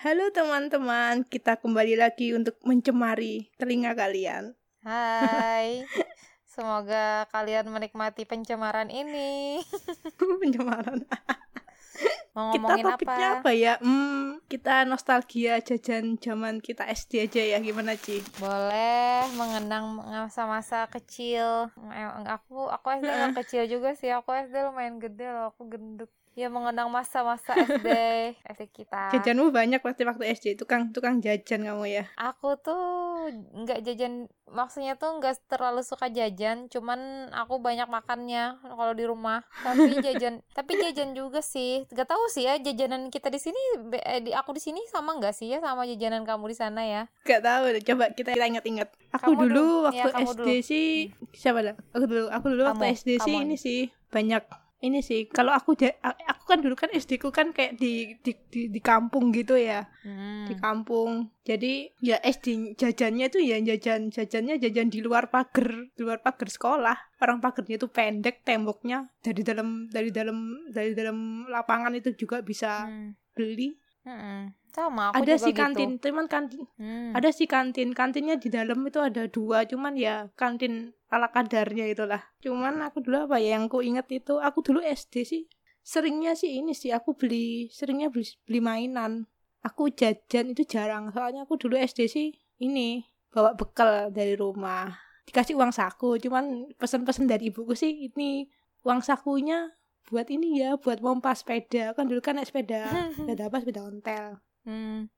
Halo teman-teman, kita kembali lagi untuk mencemari telinga kalian. Hai, semoga kalian menikmati pencemaran ini. Pencemaran. Mau Kita ngomongin topiknya apa? apa ya? Hmm, kita nostalgia jajan zaman kita SD aja ya, gimana Ci? Boleh mengenang masa-masa kecil. Aku aku SD kecil juga sih. Aku SD lumayan gede loh. Aku gendut. Ya mengenang masa-masa SD SD kita. Jajanmu banyak pasti waktu SD, tukang tukang jajan kamu ya. Aku tuh nggak jajan, maksudnya tuh nggak terlalu suka jajan, cuman aku banyak makannya kalau di rumah. Tapi jajan, tapi jajan juga sih. Gak tahu sih ya jajanan kita di sini, eh, di aku di sini sama nggak sih ya sama jajanan kamu di sana ya? Gak tahu coba kita ingat-ingat. Aku Kamu dulu dulu. waktu Ya, SD dulu. sih siapa dah? Aku dulu, aku dulu waktu Kamu, SD sih kamu. ini sih banyak ini sih. Kalau aku aku kan dulu kan SD ku kan kayak di di di, di kampung gitu ya. Hmm. di kampung. Jadi ya SD jajannya tuh ya jajan jajannya jajan di luar pagar, di luar pagar sekolah. Orang pagarnya itu pendek temboknya dari dalam dari dalam dari dalam lapangan itu juga bisa Hmm. beli. Mm-mm. Sama aku ada sih gitu. kantin, cuman kantin Hmm. ada sih kantin. Kantinnya di dalam itu ada dua, cuman ya kantin ala kadarnya itulah. Cuman aku dulu apa ya yang ku inget itu aku dulu SD sih seringnya sih ini sih aku beli seringnya beli, beli mainan. Aku jajan itu jarang soalnya aku dulu SD sih ini bawa bekal dari rumah. Dikasih uang saku, cuman pesen-pesen dari ibuku sih ini uang sakunya buat ini ya, buat pompa sepeda. Kan dulu kan naik sepeda, sepeda apa sepeda ontel Hmm.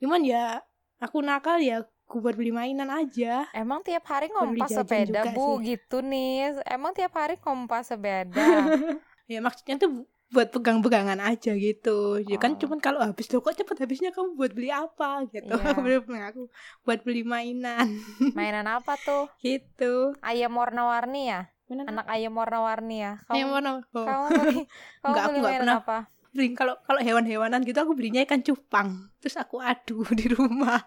cuman ya aku nakal ya aku buat beli mainan aja Emang tiap hari ngompas sepeda bu sih. gitu nih. Emang tiap hari ngompas sepeda. ya maksudnya tuh bu- buat pegang-pegangan aja gitu ya kan Oh. cuman kalau habis loh kok cepet habisnya kamu buat beli apa gitu Iya. aku aku buat beli mainan Mainan apa tuh? gitu Ayam warna-warni ya? mainan Anak ayam warna-warni ya? apa? Kamu, warna oh. kamu beli, kamu Enggak, aku beli nggak mainan pernah. apa? beli kalau kalau hewan-hewanan gitu aku belinya ikan cupang terus aku adu di rumah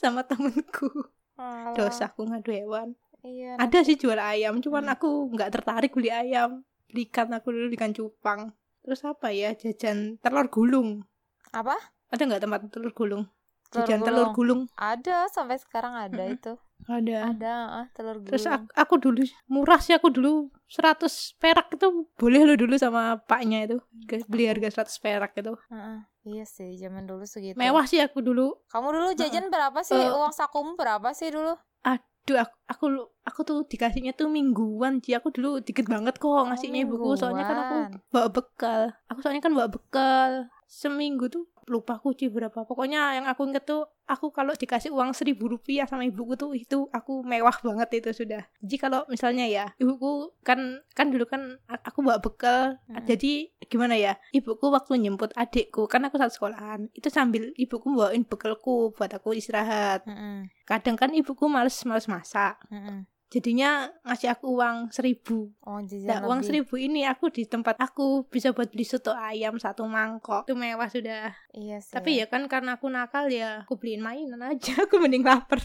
sama temenku Alah, dosa aku ngadu hewan Iya. ada sih jual ayam cuman Hmm. aku nggak tertarik beli ayam beli ikan aku dulu ikan cupang terus apa ya jajan telur gulung Apa? ada nggak tempat telur gulung Telur jajan telur gulung Ada, sampai sekarang ada Mm-mm. itu. ada Ada, ah, telur gulung. terus aku, aku dulu murah sih aku dulu 100 perak itu boleh lo dulu sama paknya itu beli harga 100 perak itu Heeh. Iya sih, zaman dulu segitu. mewah sih aku dulu Kamu dulu jajan berapa sih? Eh. Uang sakumu berapa sih dulu? Duh, aku, aku aku tuh dikasihnya tuh mingguan sih aku dulu dikit banget kok ngasihnya ibuku soalnya kan aku Oh, bawa bekal aku soalnya kan bawa bekal seminggu tuh lupa aku sih berapa pokoknya yang aku inget tuh aku kalau dikasih uang seribu rupiah sama ibuku tuh itu aku mewah banget itu sudah jadi kalau misalnya ya ibuku kan kan dulu kan aku bawa bekal Mm. jadi gimana ya ibuku waktu nyemput adikku kan aku satu sekolahan itu sambil ibuku bawain bekalku buat aku istirahat Mm-mm. kadang kan ibuku males males masak Mm-mm. Jadinya ngasih aku uang seribu Oh, nah uang seribu ini aku di tempat aku bisa buat beli soto ayam satu mangkok itu mewah sudah Iya sih. tapi ya kan karena aku nakal ya aku beliin mainan aja aku mending lapar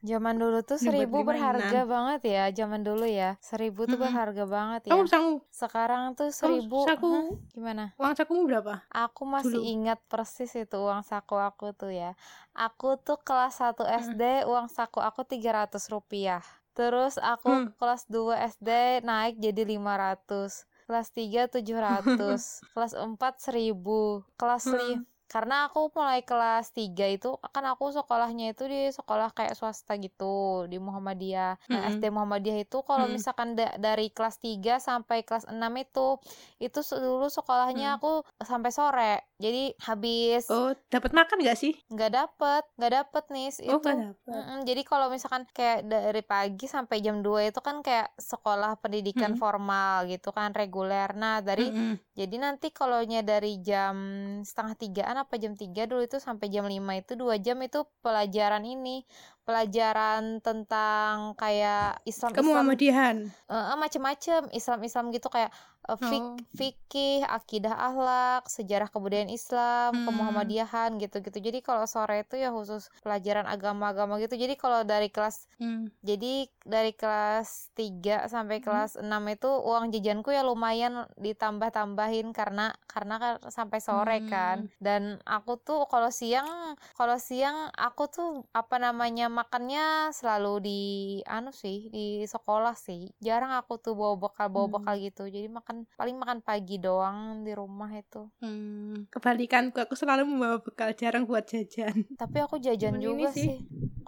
Zaman dulu tuh seribu berharga mainan. banget ya. Zaman dulu ya. Seribu tuh berharga banget ya. kamu Sekarang tuh seribu. saku- Hah? Gimana? uang sakumu berapa Aku masih Dulu. ingat persis itu uang saku aku tuh ya. Aku tuh kelas 1 SD uang saku aku 300 rupiah. Terus aku Hmm. kelas 2 SD naik jadi 500. Kelas 3 700. kelas 4 1000. Kelas Hmm. Karena aku mulai kelas 3 itu kan aku sekolahnya itu di sekolah kayak swasta gitu di Muhammadiyah. Nah. SD Muhammadiyah itu kalau Mm. misalkan da- dari kelas 3 sampai kelas 6 itu itu dulu sekolahnya Mm. aku sampai sore. Jadi habis oh dapat makan gak sih nggak dapet nggak dapet nih oh itu gak dapat Mm-mm, jadi kalau misalkan kayak dari pagi sampai jam 2 itu kan kayak sekolah pendidikan Mm-mm. formal gitu kan reguler nah dari Mm-mm. jadi nanti kalau dari jam setengah tigaan apa jam 3 dulu itu sampai jam 5 itu dua jam itu pelajaran ini pelajaran tentang kayak Islam Kamu Islam Muhammadiyahan. uh, macem-macem Islam Islam gitu kayak uh, fik Oh. fikih akidah akhlak sejarah kebudayaan Islam Hmm. kemuhammadiyahan gitu-gitu jadi kalau sore itu ya khusus pelajaran agama-agama gitu jadi kalau dari kelas Hmm. jadi dari kelas 3 sampai Hmm. kelas 6 itu uang jajanku ya lumayan ditambah-tambahin karena karena kan sampai sore kan. Hmm. Dan aku tuh kalau siang kalau siang aku tuh apa namanya makannya selalu di anu sih di sekolah sih. Jarang aku tuh bawa bekal bawa Hmm. bekal gitu. Jadi makan paling makan pagi doang di rumah itu. Hmm. Kebalikanku, aku selalu membawa bekal, jarang buat jajan. Tapi aku jajan Cuman juga sih. sih.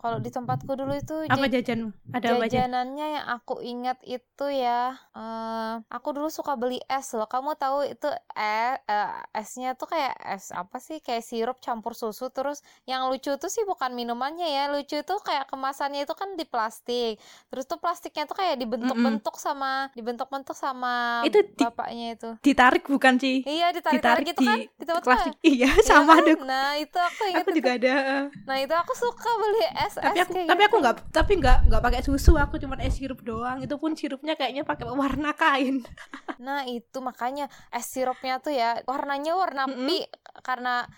Kalau di tempatku dulu itu Apa ja- jajan? Ada apa? Jajanannya yang aku ingat itu ya, eh, aku dulu suka beli es loh. Kamu tahu itu es, esnya tuh kayak es apa sih? Kayak sirup campur susu. Terus yang lucu tuh sih bukan minumannya ya, lucu tuh kayak kemasannya itu kan di plastik. Terus tuh plastiknya tuh kayak dibentuk-bentuk sama dibentuk-bentuk sama Itu di- bapaknya itu. Ditarik bukan sih? Iya ditarik-tarik Ditarik gitu kan? di Di tempat plastik. Iya, sama kan? deh. Nah itu aku ingat Aku juga itu. ada. Nah itu aku suka beli es tapi es aku kayak tapi gitu. aku nggak tapi nggak nggak pakai susu aku cuma es sirup doang itu pun sirupnya kayaknya pakai warna kain Nah itu makanya es sirupnya tuh ya warnanya warna Mm-mm. pink karena ka-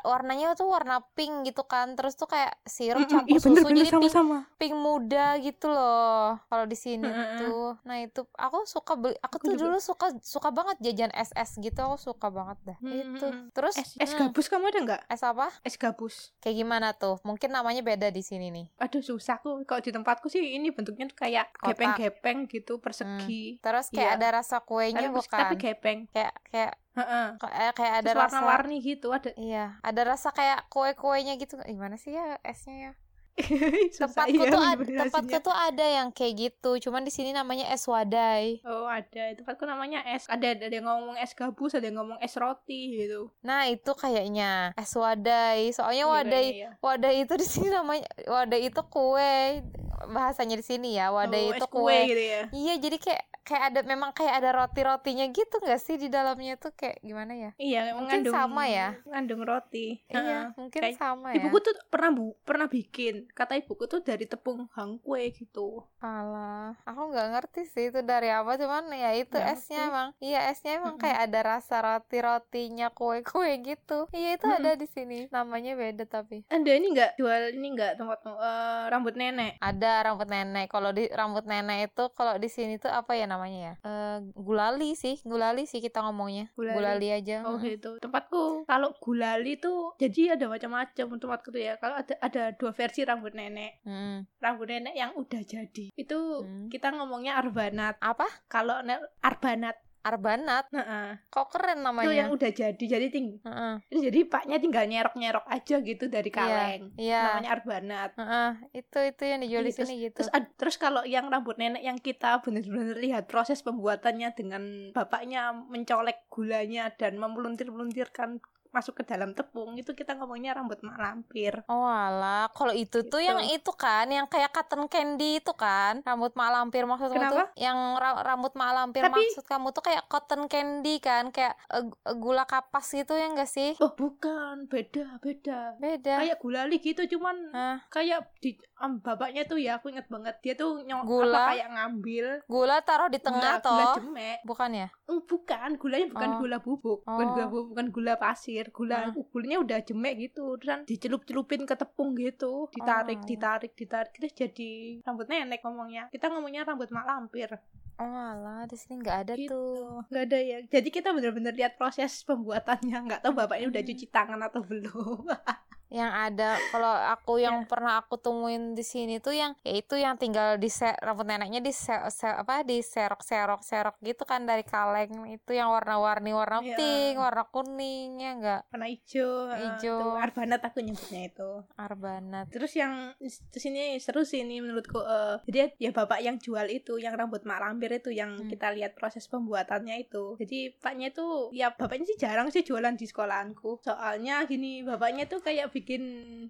warnanya tuh warna pink gitu kan terus tuh kayak sirup Mm-mm, campur iya bener susu bener jadi pink sama-sama. pink muda gitu loh kalau di sini Mm-mm. tuh. Nah itu aku suka beli aku, Aku tuh juga. dulu suka suka banget jajan es es gitu aku suka banget dah itu. Mm-mm. terus es es mm, gabus kamu ada nggak? Es apa? Es gabus. Kayak gimana tuh? Mungkin namanya beda di sini nih. Aduh susah aku. Kalau di tempatku sih ini bentuknya tuh kayak Kotak. gepeng-gepeng gitu persegi. Terus kayak Iya. ada rasa kuenya tapi, bukan? tapi gepeng. Kayak kayak Heeh. kayak kayak ada Terus rasa warna-warni gitu ada Iya, ada rasa kayak kue-kuenya gitu. Gimana sih ya esnya ya? Tempatku iya tuh ada, tempatku tuh ada yang kayak gitu. Cuman di sini namanya es wadai. oh ada tempatku namanya es ada ada yang ngomong es gabus ada yang ngomong es roti gitu Nah, itu kayaknya es wadai. Soalnya Iya, wadai kayaknya, wadai itu di sini namanya wadai itu kue. Bahasanya di sini ya, wadai Oh, itu es kue gitu ya Iya, jadi kayak kayak ada memang kayak ada roti-rotinya gitu nggak sih di dalamnya tuh kayak gimana ya? Iya, Mungkin mengandung sama ya? Mengandung roti. Iya, Heeh. mungkin Kayak- sama ya. Ibuku tuh pernah bu pernah bikin. Kata ibuku tuh dari tepung hangkue gitu. Alah, aku nggak ngerti sih itu dari apa, cuman ya itu Nggak esnya ngerti. emang, iya esnya emang kayak ada rasa roti-rotinya kue-kue gitu. Iya itu Mm-mm. ada di sini, namanya beda tapi. Ada ini nggak jual ini nggak tempat eh, rambut nenek? Ada rambut nenek. Kalau di rambut nenek itu, kalau di sini tuh apa ya namanya ya? Eh, gulali sih, gulali sih kita ngomongnya. Gulali. Gulali, aja. Oh gitu. Tempatku kalau gulali tuh jadi ada macam-macam tempatku tuh ya. Kalau ada ada dua versi rambut nenek. Mm. Rambut nenek yang udah jadi. Itu Hmm. kita ngomongnya arbanat. Apa? Kalau arbanat, Arbanat. nah, Kok keren itu namanya? yang udah jadi. Jadi ting Heeh. jadi paknya tinggal nyerok-nyerok aja gitu dari kaleng. Iya. Namanya arbanat. Heeh. Itu itu yang dijual di Iya, sini gitu. Terus terus kalau yang rambut nenek yang kita benar-benar lihat proses pembuatannya dengan bapaknya mencolek gulanya dan memeluntir-meluntirkan masuk ke dalam tepung itu kita ngomongnya rambut mak lampir. Oh alah, kalau itu tuh Gitu. yang itu kan, yang kayak cotton candy itu kan, rambut mak lampir maksud kamu tuh, Kenapa? yang ra- rambut mak lampir Tapi- maksud kamu tuh kayak cotton candy kan, kayak gu- gula kapas gitu ya enggak sih? Oh bukan, beda beda. Beda. Kayak gulali gitu cuman Hah? kayak di am, bapaknya tuh ya aku inget banget dia tuh nyok Gula? apa kayak ngambil Gula taruh di tengah gula, gula toh, jemek. bukan ya? Eh, bukan, gulanya bukan Oh. gula bubuk, bukan Oh. gula bubuk, bukan gula pasir, gula Ah. uh, gulanya udah jemek gitu, dan dicelup-celupin ke tepung gitu, ditarik, Oh. ditarik, ditarik, terus jadi rambut nenek ngomongnya. Kita ngomongnya rambut mak lampir. Oh alah, di sini nggak ada Gitu. tuh. Nggak ada ya. Jadi kita bener-bener lihat proses pembuatannya, nggak tahu bapaknya udah Hmm. cuci tangan atau belum. Yang ada kalau aku yang Ya. pernah aku temuin di sini tuh yang yaitu yang tinggal di se- rambut neneknya di se- se- apa di serok-serok serok gitu kan dari kaleng itu yang warna-warni warna Iya. pink, warna kuning ya enggak? Warna hijau, eh, Hijau. tuh, arbanat aku nyebutnya itu. Arbanat. Terus yang terus ini seru sih ini menurutku eh, jadi ya bapak yang jual itu yang rambut mak lampir itu yang Hmm. kita lihat proses pembuatannya itu. Jadi paknya tuh ya bapaknya sih jarang sih jualan di sekolahanku. Soalnya gini bapaknya tuh kayak bikin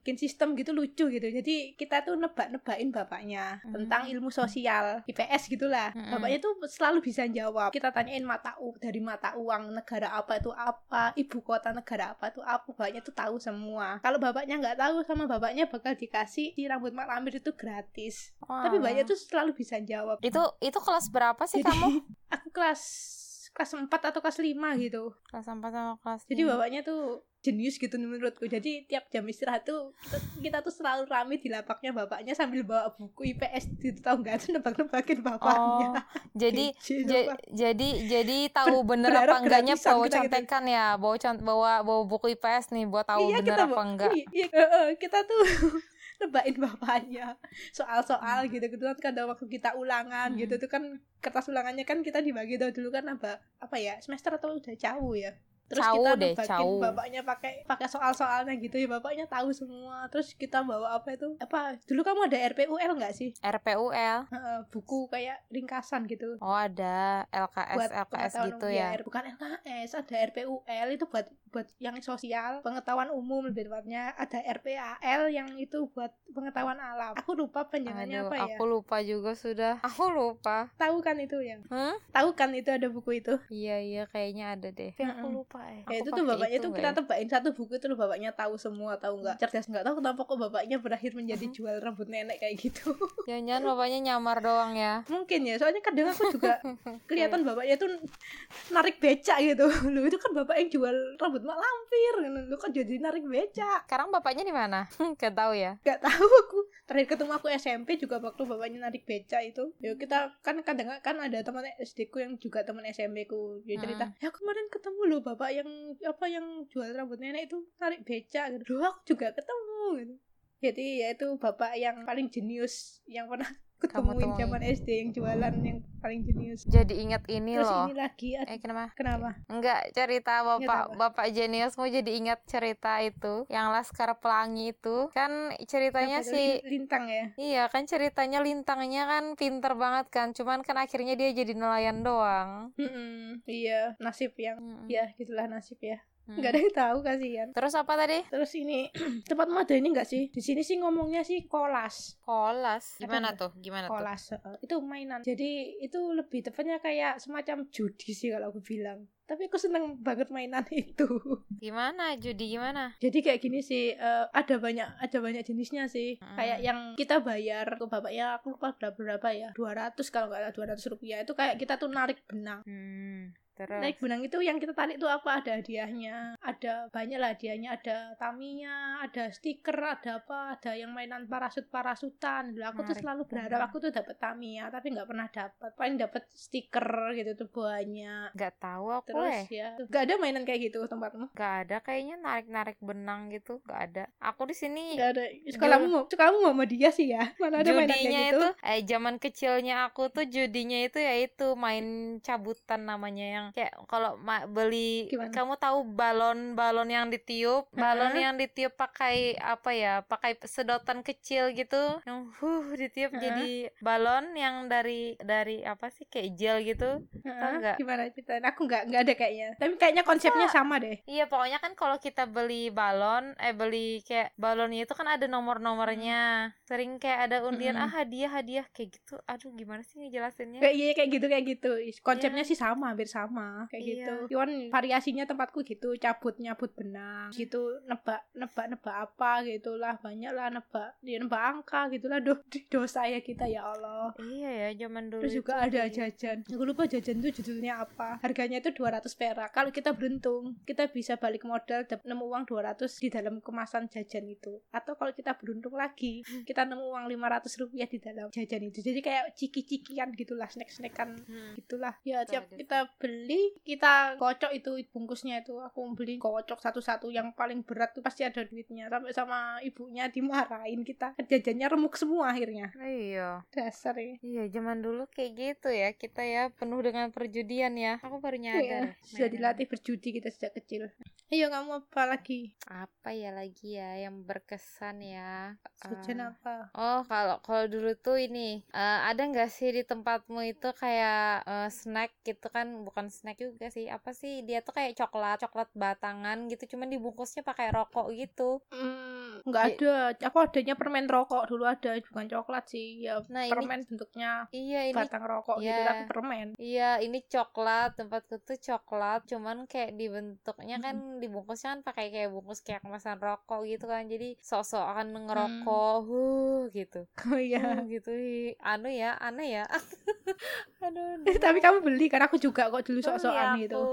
bikin sistem gitu lucu gitu. Jadi kita tuh nebak-nebakin bapaknya Hmm. tentang ilmu sosial IPS gitulah. Mm-mm. bapaknya tuh selalu bisa jawab. Kita tanyain mata u dari mata uang negara apa itu apa ibu kota negara apa itu apa bapaknya tuh tahu semua. Kalau bapaknya nggak tahu sama bapaknya bakal dikasih si rambut mak lampir itu gratis. Tapi Wah. bapaknya tuh selalu bisa jawab. Itu itu kelas berapa sih Jadi, kamu? aku kelas kelas 4 atau kelas 5 gitu. Kelas 4 sama kelas jadi lima. bapaknya tuh jenius gitu menurutku. Jadi tiap jam istirahat tuh kita, kita tuh selalu rame di lapaknya bapaknya sambil bawa buku IPS gitu tau nggak? Tuh nebak-nebakin bapaknya. Oh jadi Kece, Ja- sumpah. jadi jadi tahu bener apa enggaknya bawa gitu. contekan ya? Bawa bawa bawa buku IPS nih buat tahu iya bener kita apa enggak. iya, iya, kita tuh nebakin bapaknya. Soal-soal gitu gitu kan kadang waktu kita ulangan Hmm. gitu tuh kan kertas ulangannya kan kita dibagi tuh dulu kan apa apa ya semester atau udah jauh ya? Terus Jauh kita deh, jauh. bapaknya pakai pakai soal-soalnya gitu ya bapaknya tahu semua. Terus kita bawa apa itu apa dulu kamu ada RPUL nggak sih? RPUL buku kayak ringkasan gitu. Oh ada LKS buat LKS gitu umum. ya? R- bukan LKS ada RPUL itu buat buat yang sosial. pengetahuan umum lebih tepatnya. Ada RPAL yang itu buat pengetahuan alam. Aku lupa panjangannya Aduh, apa ya. aku lupa juga sudah. Aku lupa. Tahu kan itu yang hmm? tahu kan itu ada buku itu? Iya iya kayaknya ada deh. Tapi aku lupa eh. ya. Aku itu tuh bapaknya itu tuh kita ya? tebakin satu buku itu loh bapaknya tahu semua tahu nggak. Cerdas nggak tahu kenapa kok bapaknya berakhir menjadi jual rambut nenek kayak gitu. Jangan-jangan bapaknya nyamar doang ya? Mungkin ya soalnya kadang aku juga kelihatan bapaknya tuh narik becak gitu. Lu itu kan bapak yang jual rambut mak lampir lu kan jadi narik becak sekarang bapaknya di mana? Gak tahu ya. Gak tahu aku. Terakhir ketemu aku SMP juga waktu bapaknya narik beca itu. Ya kita kan kadang kan ada teman SD ku yang juga teman SMP ku. Dia cerita ya kemarin ketemu loh bapak yang apa yang jual rambut nenek itu narik beca gitu. Aku juga ketemu gitu. Jadi ya itu bapak yang paling jenius yang pernah ketemuin temuin. zaman SD yang jualan yang paling jenius jadi ingat ini terus loh ini lagi eh kenapa kenapa Enggak, cerita bapak apa? bapak jenius mau jadi ingat cerita itu yang Laskar Pelangi itu kan ceritanya tuh? si Lin- lintang ya Iya kan ceritanya lintangnya kan pinter banget kan Cuman kan akhirnya dia jadi nelayan doang Mm-mm, iya nasib yang Mm-mm. ya gitulah nasib ya Mm. Nggak ada yang tahu kasihan Terus apa tadi? Terus ini tempatmu ada ini enggak sih? Di sini sih ngomongnya sih kolas. Kolas Ada Gimana nggak? tuh? Gimana tuh? Kolas. heeh. Itu mainan. Jadi itu lebih tepatnya kayak semacam judi sih kalau aku bilang. Tapi aku seneng banget mainan itu. Gimana judi gimana? Jadi kayak gini sih, eh, ada banyak ada banyak jenisnya sih. Hmm. Kayak yang kita bayar ke bapaknya aku lupa berapa berapa ya. 200 kalau nggak salah 200 rupiah. Itu kayak kita tuh narik benang. Hmm, terus Naik benang itu yang kita tarik itu apa? Ada hadiahnya, ada banyak lah hadiahnya, ada taminya, ada stiker, ada apa, ada yang mainan parasut parasutan. Dulu aku tuh selalu berharap aku tuh dapat tamiya, tapi nggak pernah dapat. Paling dapat stiker gitu tuh banyak. Gak tahu aku Terus eh ya, nggak ada mainan kayak gitu tempatmu? Gak ada kayaknya narik-narik benang gitu Gak ada Aku di sini Nggak ada. Sekolahmu mau, sekolahmu mau sama dia sih ya. Mana ada mainan judinya kayak gitu? itu eh zaman kecilnya aku tuh judinya itu ya itu main cabutan namanya yang kayak kalau ma- beli Gimana? kamu tahu balon balon yang ditiup balon Heeh. yang ditiup pakai apa ya pakai sedotan kecil gitu yang huh ditiup Heeh. jadi balon yang dari dari apa sih kayak gel gitu Heeh, nggak? Gimana ceritain? Aku nggak nggak ada kayaknya. Tapi kayaknya konsepnya sama deh. Iya pokoknya kan kalau kita beli balon eh beli kayak balonnya itu kan ada nomor-nomornya sering kayak ada undian Mm-mm. ah hadiah hadiah kayak gitu aduh gimana sih ngejelasinnya Kayak iya kayak gitu kayak gitu. Konsepnya sih sama, hampir sama kayak Iya. gitu. Cuman variasinya tempatku gitu, cabut nyabut benang, gitu nebak nebak nebak apa gitulah banyak lah nebak dia nebak angka gitulah Duh, dosa ya kita ya Allah. iya ya zaman dulu Terus juga ada kayak- jajan. Aku lupa jajan itu judulnya apa. Harganya itu 200 perak. Kalau kita beruntung, kita bisa balik modal nemu uang 200 di dalam kemasan jajan itu. Atau kalau kita beruntung lagi, kita nemu uang 500 rupiah di dalam jajan itu. Jadi kayak ciki-cikian gitulah, snack-snackan Hmm. gitulah ya tiap kita beli kita kocok itu bungkusnya itu. Aku beli kocok satu-satu yang paling berat tuh pasti ada duitnya. Sampai sama ibunya dimarahin kita. Jajannya remuk semua akhirnya. Iya. Dasar ya. Iya zaman dulu kayak gitu ya. Kita ya penuh dengan perjudian ya. Aku baru Iya, nyadar. sudah mainan. dilatih berjudi kita sejak kecil. Iya kamu apa lagi? Apa ya lagi ya yang berkesan ya? Jajan Eh, apa? Oh, kalau kalau dulu tuh ini eh, ada nggak sih di tempatmu itu kayak eh, snack gitu kan, bukan snack juga sih apa sih dia tuh kayak coklat coklat batangan gitu cuman dibungkusnya pakai rokok gitu Hmm, nggak ada. Aku adanya permen rokok dulu ada, bukan coklat sih. Ya Nah, ini- permen bentuknya iya ini batang rokok gitu, Iya. tapi permen. Iya, ini coklat, tempatku tuh coklat, cuman kayak dibentuknya kan dibungkusnya kan pakai kayak bungkus kayak kemasan rokok gitu kan. Jadi sok-sok akan ngerokok, huh gitu. Oh iya. Huh, gitu. Anu ya, aneh ya. Aduh. tapi kamu beli kan aku juga kok dulu beli sok-sokan gitu.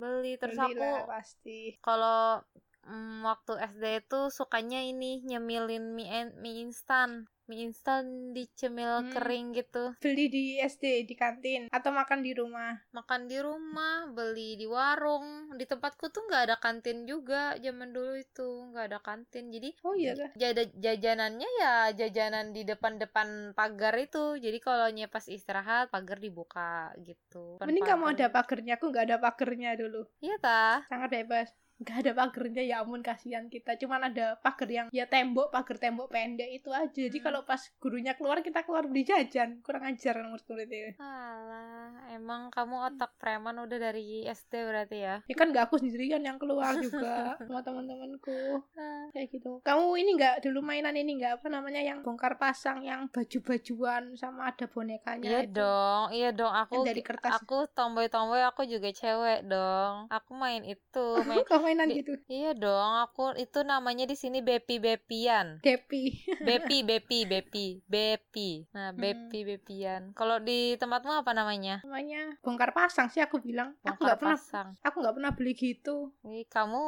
Beli terus Beli aku pasti. kalau mm, waktu SD itu sukanya ini nyemilin mie mie instan. Mie instan dicemil Hmm. kering gitu. Beli di SD di kantin atau makan di rumah. makan di rumah, beli di warung. Di tempatku tuh nggak ada kantin juga zaman dulu itu nggak ada kantin. Jadi Oh iya jada jajanannya ya jajanan di depan-depan pagar itu. Jadi kalau pas istirahat pagar dibuka gitu. Depan Mending kamu ada pagernya, aku nggak ada pagernya dulu. Iya tah. Sangat bebas. Nggak ada pagernya, ya ampun kasihan kita. Cuman ada pagar yang ya tembok, pagar tembok pendek itu aja. Jadi Hmm. kalau pas gurunya keluar, kita keluar beli jajan. Kurang ajar murid-murid itu. Alah, emang kamu otak preman udah dari SD berarti ya? Ya kan nggak aku sendirian yang keluar juga sama teman-temanku. Ah, kayak gitu. Kamu ini nggak dulu mainan ini nggak apa namanya yang bongkar pasang yang baju-bajuan sama ada bonekanya Iya itu. dong, iya dong. Aku Yang dari kertas. aku tomboy-tomboy aku juga cewek dong. Aku main itu, main mainan gitu. Iya dong, aku itu namanya di sini Bepi Bepian. Depi. Bepi Bepi Bepi Bepi. Nah, Hmm. Bepi Bepian. Kalau di tempatmu apa namanya? namanya bongkar pasang sih aku bilang. Aku Bongkar nggak pernah pasang. aku nggak pernah beli gitu. Ih, kamu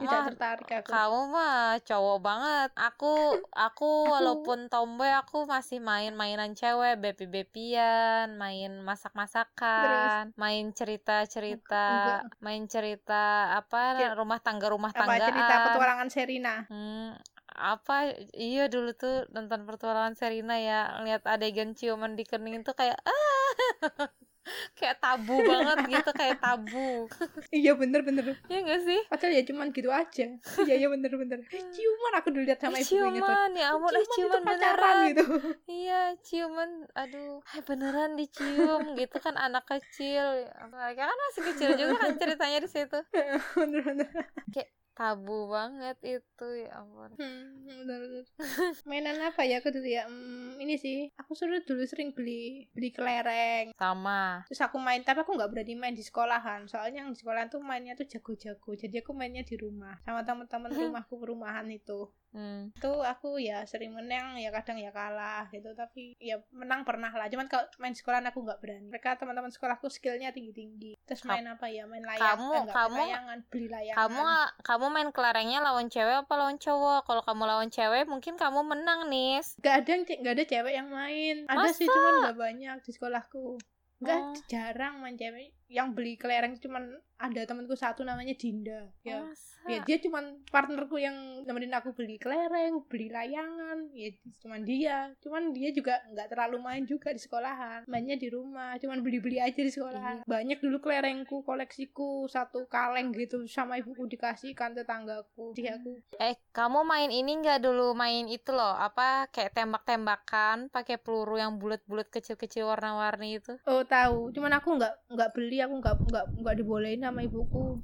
Tidak mah tertarik aku. kamu mah cowok banget. Aku aku walaupun tomboy aku masih main mainan cewek, Bepi Bepian, main masak-masakan, main cerita-cerita, Enggak. main cerita apa rumah tangga rumah Apa tanggaan. cerita petualangan Serina? Hmm, apa iya dulu tuh nonton pertualangan Serina ya lihat adegan ciuman di kening itu kayak ah kayak tabu banget gitu kayak tabu iya bener bener. ya gak sih Padahal ya cuman gitu aja. Iya iya bener bener. Eh, ciuman aku dulu lihat sama Eh, ibunya tuh. ciuman ya ampun eh Ciuman itu ciuman pacaran beneran gitu. iya ciuman aduh hai beneran dicium gitu kan anak kecil mereka kan masih kecil juga kan ceritanya di situ bener bener. Tabu banget itu ya ampun Hmm. Mainan apa ya aku dulu ya? Hmm, ini sih, aku suruh dulu sering beli beli kelereng. sama Terus aku main, tapi aku nggak berani main di sekolahan. Soalnya yang di sekolahan tuh mainnya tuh jago-jago. Jadi aku mainnya di rumah sama teman-teman rumahku perumahan itu. hmm. Itu aku ya sering menang, ya kadang ya kalah gitu. Tapi ya menang pernah lah. Cuman kalau main sekolahan aku nggak berani. Mereka teman-teman sekolahku skillnya tinggi-tinggi. Terus Ka- main apa ya? Main layang. kamu- eh, main kamu- layangan, beli layangan. kamu kamu main kelerengnya lawan cewek apa lawan cowok kalau kamu lawan cewek mungkin kamu menang nis Gak ada gak ada cewek yang main. Ada sih Masa? cuman gak banyak di sekolahku. Enggak Oh. jarang main cewek. Yang beli kelereng cuman ada temanku satu namanya Dinda. Ya. Masa? Ya dia cuman partnerku yang nemenin aku beli kelereng, beli layangan. Ya cuman dia. Cuman dia juga nggak terlalu main juga di sekolahan. Mainnya di rumah, cuman beli-beli aja di sekolahan. Banyak dulu kelerengku, koleksiku satu kaleng gitu sama ibuku dikasihkan tetanggaku. Jadi aku eh kamu main ini nggak dulu main itu loh apa kayak tembak-tembakan pakai peluru yang bulat-bulat kecil-kecil warna-warni itu Oh tahu, cuman aku nggak nggak beli, aku nggak nggak nggak dibolehin sama ibuku.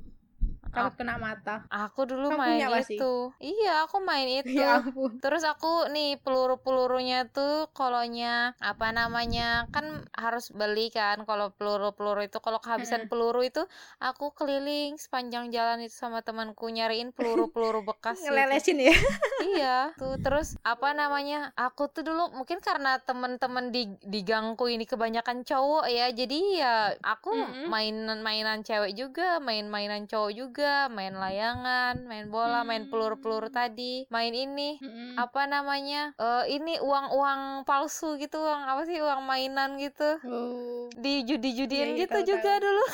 Takut kena mata. aku dulu Kamu main itu iya aku main itu Ya ampun. Terus aku nih peluru-pelurunya tuh kolonya apa namanya kan harus beli kan kalau peluru-peluru itu kalau kehabisan peluru itu aku keliling sepanjang jalan itu sama temanku nyariin peluru-peluru bekas gitu. Ngelelesin ya. Iya, tuh terus apa namanya? Aku tuh dulu mungkin karena temen-temen di di gangku ini kebanyakan cowok ya, jadi ya aku Mm-mm. mainan-mainan cewek juga, main-mainan cowok juga, main layangan, main bola, main peluru-peluru Hmm. tadi, main ini Mm-mm. apa namanya? Eh ini uang-uang palsu gitu, uang apa sih? Uang mainan gitu. Oh. Di judi-judiin Iya, iya, gitu tahu, juga tahu. dulu.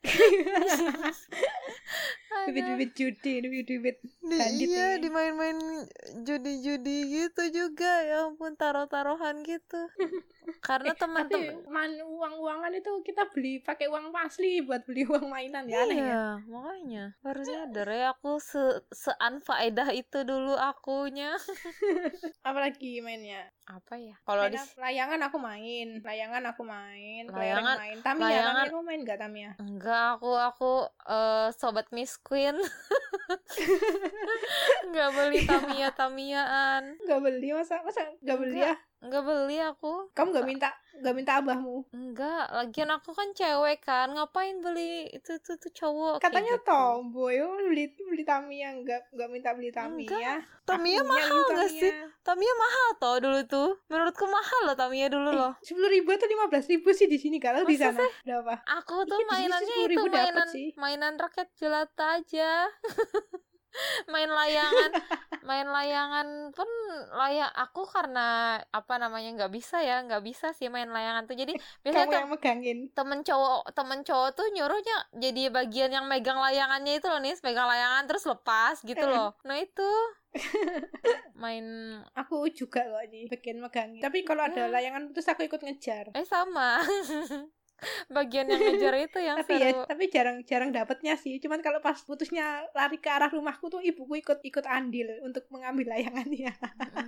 Bibit-bibit judi, bibit-bibit bandit iya, ya. dimain-main judi-judi gitu juga. Ya ampun, taruh-taruhan gitu. karena Tapi teman-teman man, uang-uangan itu kita beli pakai uang asli buat beli uang mainan ya aneh ya. Iya, makanya baru sadar ya aku se seanfaedah itu dulu akunya. Apalagi mainnya? Apa ya? Kalau di layangan aku main, layangan aku main, Layangan- main. Tamiya, layangan- kamu main gak Tamiya? enggak aku aku eh, sobat Miss Queen. Enggak beli Tamiya Tamiyaan. Gak beli masa masa gak beli ya? Enggak beli aku. Kamu gak minta gak minta abahmu? Enggak, lagian aku kan cewek kan, ngapain beli itu tuh tuh cowok Katanya gitu. tomboy, oh, beli beli Tamiya, nggak nggak minta beli Tamiya. Tamiya Akunya mahal lu gak sih? Tamiya. Tamiya mahal toh dulu tuh. Menurutku mahal loh Tamiya dulu loh. Sepuluh ribu atau lima belas ribu sih di sini kalau di sana berapa? Aku tuh Iya, sini mainannya sih 10.000 itu mainan sih. mainan raket jelata aja. main layangan, main layangan pun layak aku karena apa namanya nggak bisa ya, nggak bisa sih main layangan tuh. Jadi Kamu biasanya tem- yang megangin. temen cowok temen cowok tuh nyuruhnya jadi bagian yang megang layangannya itu loh nih, megang layangan terus lepas gitu Eh. loh. Nah itu main Aku juga kok di bagian megangin. Tapi kalau ada Ya. layangan putus aku ikut ngejar. eh sama. bagian yang ngejar itu yang tapi seru. ya tapi jarang jarang dapetnya sih cuman kalau pas putusnya lari ke arah rumahku tuh ibuku ikut ikut andil untuk mengambil layangannya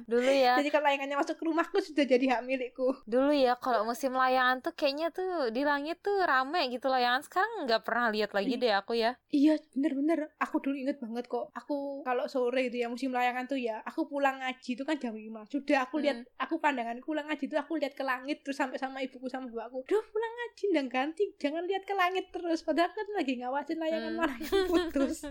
Dulu ya. jadi kalau layangannya masuk ke rumahku sudah jadi hak milikku Dulu ya kalau musim layangan tuh kayaknya tuh di langit tuh rame gitu layangan. Sekarang nggak pernah lihat lagi deh aku ya. iya bener-bener aku dulu inget banget kok aku kalau sore itu ya musim layangan tuh ya aku pulang ngaji itu kan jam 5 sudah aku lihat Hmm. aku pandangan pulang ngaji itu aku lihat ke langit terus sampai sama ibuku sama bapakku duh pulang ngaji ndang ganti jangan lihat ke langit terus padahal kan lagi ngawasin layangan Hmm. mana yang putus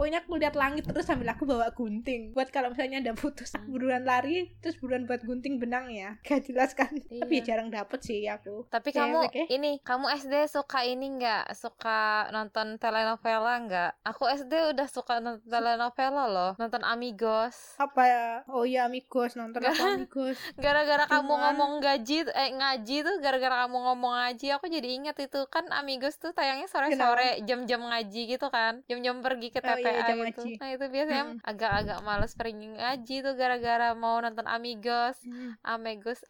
Pokoknya aku lihat langit terus sambil aku bawa gunting Buat kalau misalnya ada putus Hmm. Buruan lari Terus buruan buat gunting benang ya Gak jelas kan Iya. Tapi ya jarang dapet sih aku Tapi Cewek, kamu eh. ini kamu SD suka ini nggak? Suka nonton telenovela nggak? Aku SD udah suka nonton telenovela loh, nonton Amigos. Apa ya Oh iya amigos Nonton aku amigos Gara-gara kamu ngomong gaji eh ngaji tuh gara-gara kamu ngomong ngaji aku jadi ingat itu kan Amigos tuh tayangnya sore-sore jam-jam ngaji gitu kan. Jam-jam pergi ke Oh iya, Jam itu. ngaji. Nah, itu biasanya agak-agak males pergi ngaji tuh gara-gara mau nonton Amigos. Hmm. Amigos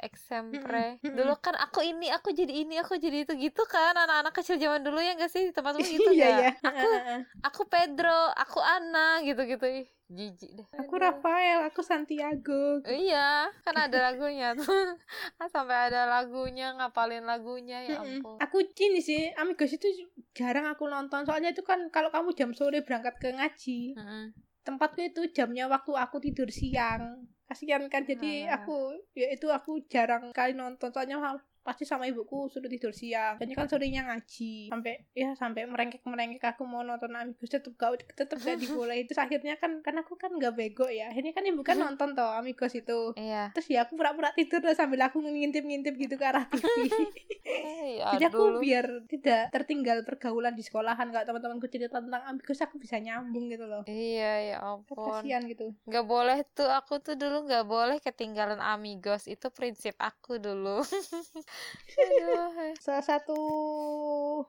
mm-mm. Dulu kan aku ini, aku jadi ini, aku jadi itu gitu kan. Anak-anak kecil zaman dulu ya enggak sih? Tempatmu gitu Iya nggak? iya Aku aku Pedro, aku Ana gitu-gitu. Jijik deh. Aku. Rafael Aku Santiago Iya, kan ada lagunya tuh. Kan sampai ada lagunya, ngapalin lagunya ya Mm-mm. ampun. Aku ini sih Amigos itu jarang aku nonton Soalnya itu kan Kalau kamu jam sore berangkat ke ngaji tempatku itu jamnya waktu aku tidur siang kasihan kan jadi aku ya itu aku jarang kali nonton soalnya pasti sama ibuku suruh tidur siang. Jadi kan sorenya ngaji. Sampai ya sampai merengek merengek aku mau nonton Amigos tetep gak tetep gak diboleh itu akhirnya kan kan aku kan gak bego ya. Ini kan ibu kan nonton toh Amigos itu. Iya. terus ya aku pura-pura tidur lah sambil aku ngintip-ngintip gitu ke arah TV. Eh, jadi aku biar tidak tertinggal pergaulan di sekolahan kalau teman-temanku cerita tentang Amigos aku bisa nyambung gitu loh. Iya, ya ampun. kasihan gitu. Gak boleh tuh, aku tuh dulu gak boleh ketinggalan Amigos. Itu prinsip aku dulu. Aduh. salah satu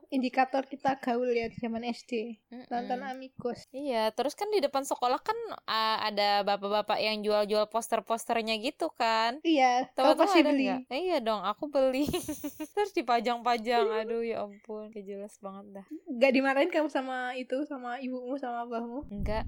indikator kita gaul ya di zaman SD nonton Mm-mm. Amigos Iya, terus kan di depan sekolah kan ah, ada bapak-bapak yang jual-jual poster-posternya gitu kan. iya Teman-teman pasti ada beli? Eh, iya dong, aku beli. terus dipajang-pajang. Aduh, ya ampun, gak jelas banget dah. nggak dimarahin kamu sama itu sama ibumu sama abahmu Enggak,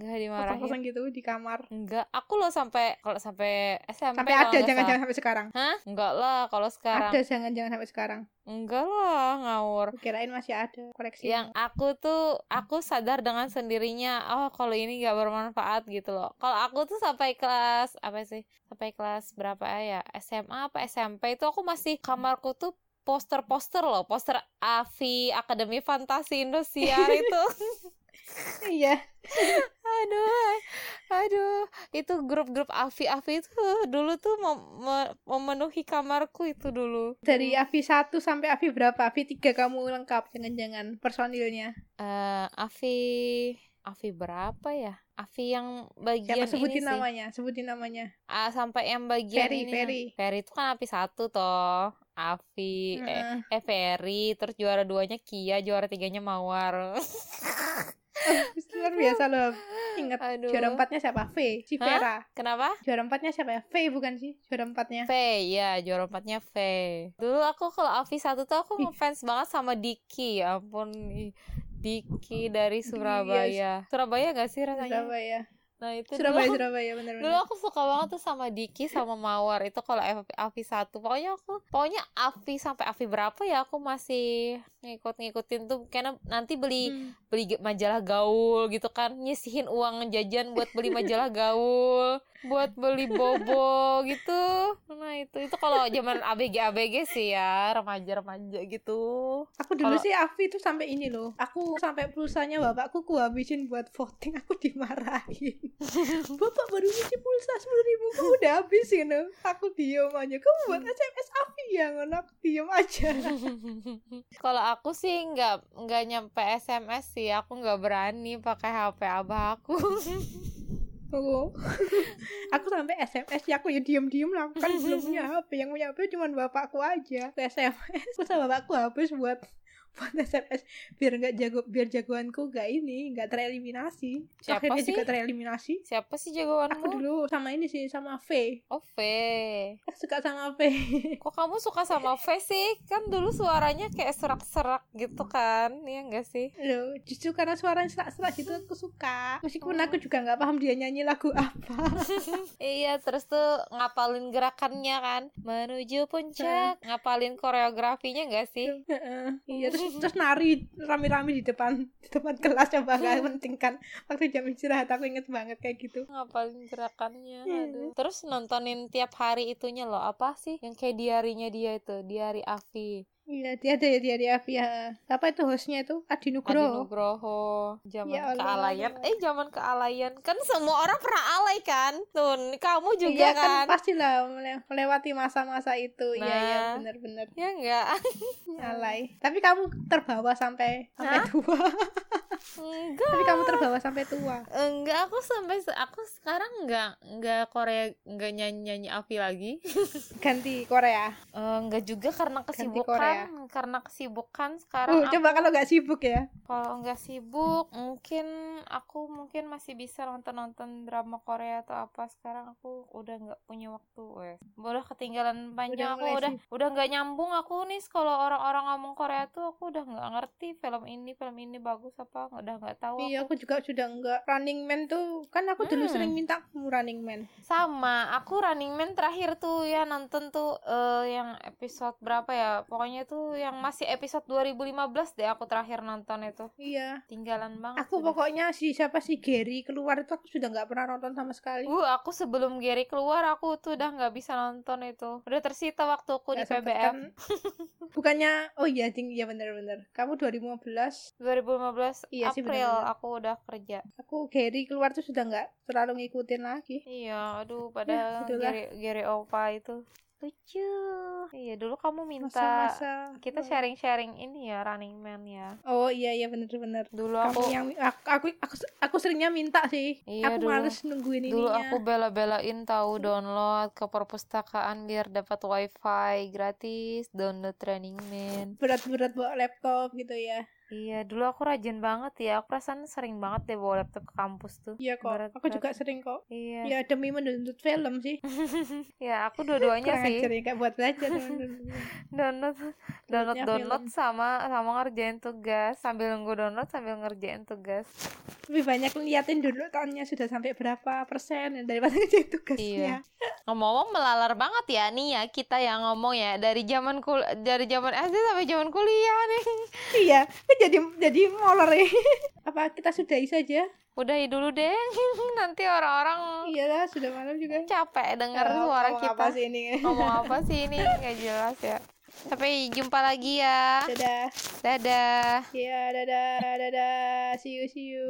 enggak dimarahin. pasang-pasang gitu di kamar Enggak, aku loh sampai kalau sampai SMP sampai ada jangan-jangan sampai sekarang Hah? Enggak lah, kalau sekarang. ada jangan-jangan sampai sekarang Enggak lah, ngawur. kirain masih ada koleksi yang aku tuh aku sadar dengan sendirinya oh kalau ini gak bermanfaat gitu loh kalau aku tuh sampai kelas apa sih sampai kelas berapa ya SMA apa SMP itu aku masih kamarku tuh poster-poster loh poster Avi Akademi Fantasi Indosiar itu iya. Aduh aduh. Itu grup-grup Avi Avi itu dulu tuh mem- me- memenuhi kamarku itu dulu. Dari AVI 1 sampai AVI berapa? AVI 3 kamu lengkap jangan-jangan personilnya? Eh Avi Avi berapa ya? Avi yang bagian siapa? sebutin ini sih. namanya sebutin namanya. Ah, sampai yang bagian Ferry, ini Ferry. yang- Ferry itu kan Avi satu toh. Avi eh, Heeh. eh Ferry terus juara duanya Kia juara tiganya Mawar luar biasa loh inget Aduh. juara empatnya siapa V si Hah? Vera Kenapa? juara empatnya siapa ya V bukan sih juara empatnya V, ya juara empatnya V. Dulu aku kalau Avi satu tuh aku ngefans banget sama Diki, ya ampun. Diki dari Surabaya. Surabaya gak sih rasanya? Surabaya Nah itu Surabaya dulu, Surabaya bener dulu bener aku suka banget tuh sama Diki sama Mawar itu kalau Avi satu. Pokoknya aku, pokoknya Avi sampai Avi berapa ya aku masih ngikut-ngikutin tuh karena nanti beli Hmm. beli majalah gaul gitu kan nyisihin uang jajan buat beli majalah gaul buat beli bobo gitu nah itu itu kalau zaman abg abg sih ya remaja remaja gitu Aku dulu Kalau- sih Avi tuh sampai ini loh. Aku sampai pulsanya bapakku ku habisin buat voting. Aku dimarahin. Bapak baru ngisi pulsa sepuluh ribu, kamu udah habisin loh. Aku diem aja. Kamu buat SMS Avi ya, ngono aku diem aja. kalau aku sih nggak nggak nyampe sms sih aku nggak berani pakai hp abah aku Oh. aku sampai SMS ya aku ya diem-diem lah. Aku kan belum punya HP. Yang punya HP cuma bapakku aja. Ke SMS. Terus bapakku habis buat buat SMS biar nggak jago biar jagoanku nggak ini nggak tereliminasi. Siapa akhirnya sih? juga tereliminasi. Siapa sih aku jagoanmu dulu sama ini sih sama V. Oh V. Aku suka sama V. Kok kamu suka sama V sih? Kan dulu suaranya kayak serak-serak gitu kan ya enggak sih? Loh, justru karena suaranya serak-serak gitu aku suka. Meskipun aku juga nggak paham dia nyanyi lagu apa. Iya, terus tuh ngapalin gerakannya kan, menuju puncak, ngapalin koreografinya gak sih? Heeh. iya terus terus nari rame-rame di depan di depan kelas coba nggak penting kan waktu jam istirahat aku inget banget kayak gitu Ngapalin gerakannya, Iya. aduh. Terus nontonin tiap hari itunya loh, apa sih? Yang kayak diarinya dia itu, diari Avi, iya dia ada ya dia di Avia apa itu hostnya itu Adi Adi Nugroho Nugroho, zaman Ya Allah, kealayan. Eh, zaman kealayan. Kan semua orang pernah alay kan? Tuh, kamu juga iya kan kan? pastilah mele- melewati masa-masa itu iya iya Nah. benar-benar Ya enggak? alay tapi kamu terbawa sampai sampai Hah? tua Enggak. tapi kamu terbawa sampai tua Enggak, aku sampai aku sekarang enggak enggak Korea enggak nyanyi nyanyi Avi lagi. ganti Korea Eh, enggak juga karena kesibukan, karena kesibukan sekarang. uh, aku- coba kalau nggak sibuk ya kalau enggak sibuk, mungkin aku mungkin masih bisa nonton-nonton drama Korea atau apa. Sekarang aku udah enggak punya waktu, wes. Udah ketinggalan panjang Udah aku udah sibuk. udah enggak nyambung aku nih kalau orang-orang ngomong Korea tuh aku udah enggak ngerti film ini film ini bagus apa, udah enggak tahu iya aku. aku juga sudah nggak Running Man tuh kan aku dulu Hmm. sering minta kamu Running Man Sama, aku Running Man terakhir tuh ya nonton tuh eh, yang episode berapa ya? Pokoknya tuh yang masih episode 2015 deh aku terakhir nonton itu. iya Tinggalan banget. aku sudah. pokoknya si siapa si Gary keluar itu aku sudah nggak pernah nonton sama sekali Uh, aku sebelum Gary keluar aku tuh udah nggak bisa nonton itu. Udah tersita waktuku di Nggak PBF. kan? bukannya oh iya ding iya bener-bener kamu 2015 2015 Iya sih, April benar-benar. aku udah kerja. aku Gary keluar tuh sudah nggak terlalu ngikutin lagi Iya, aduh pada itulah. Gary Gary Opa itu lucu. Iya, dulu kamu minta masa-masa kita sharing-sharing ini ya Running Man ya. oh iya iya bener-bener Dulu kamu aku yang aku, aku aku aku seringnya minta sih Iya, aku dulu. males nungguin Dulu ininya aku bela-belain tahu download ke perpustakaan biar dapat wifi gratis, download Running Man. berat-berat bawa laptop gitu ya Iya, dulu aku rajin banget ya. Aku perasaan sering banget deh bawa laptop ke kampus tuh. iya kok Berat- aku juga sering kok Iya. ya demi menuntut film sih ya, aku dua-duanya Kurang sih. ajar ya, kayak buat belajar. Download download download film. sama sama ngerjain tugas, sambil nunggu download sambil ngerjain tugas. lebih banyak liatin dulu tahunnya sudah sampai berapa persen daripada ngerjain tugasnya Iya. Ngomong-ngomong melalar banget ya nih ya kita yang ngomong ya dari zaman kul dari zaman SD sampai zaman kuliah nih. iya jadi jadi molor ya apa kita sudahi saja Udahi dulu deh. Nanti orang-orang iyalah sudah malam juga capek denger Eh, suara ngomong kita. apa sih ini Ngomong apa sih ini? Nggak jelas ya. Sampai jumpa lagi ya. dadah Dadah. ya dadah dadah see you see you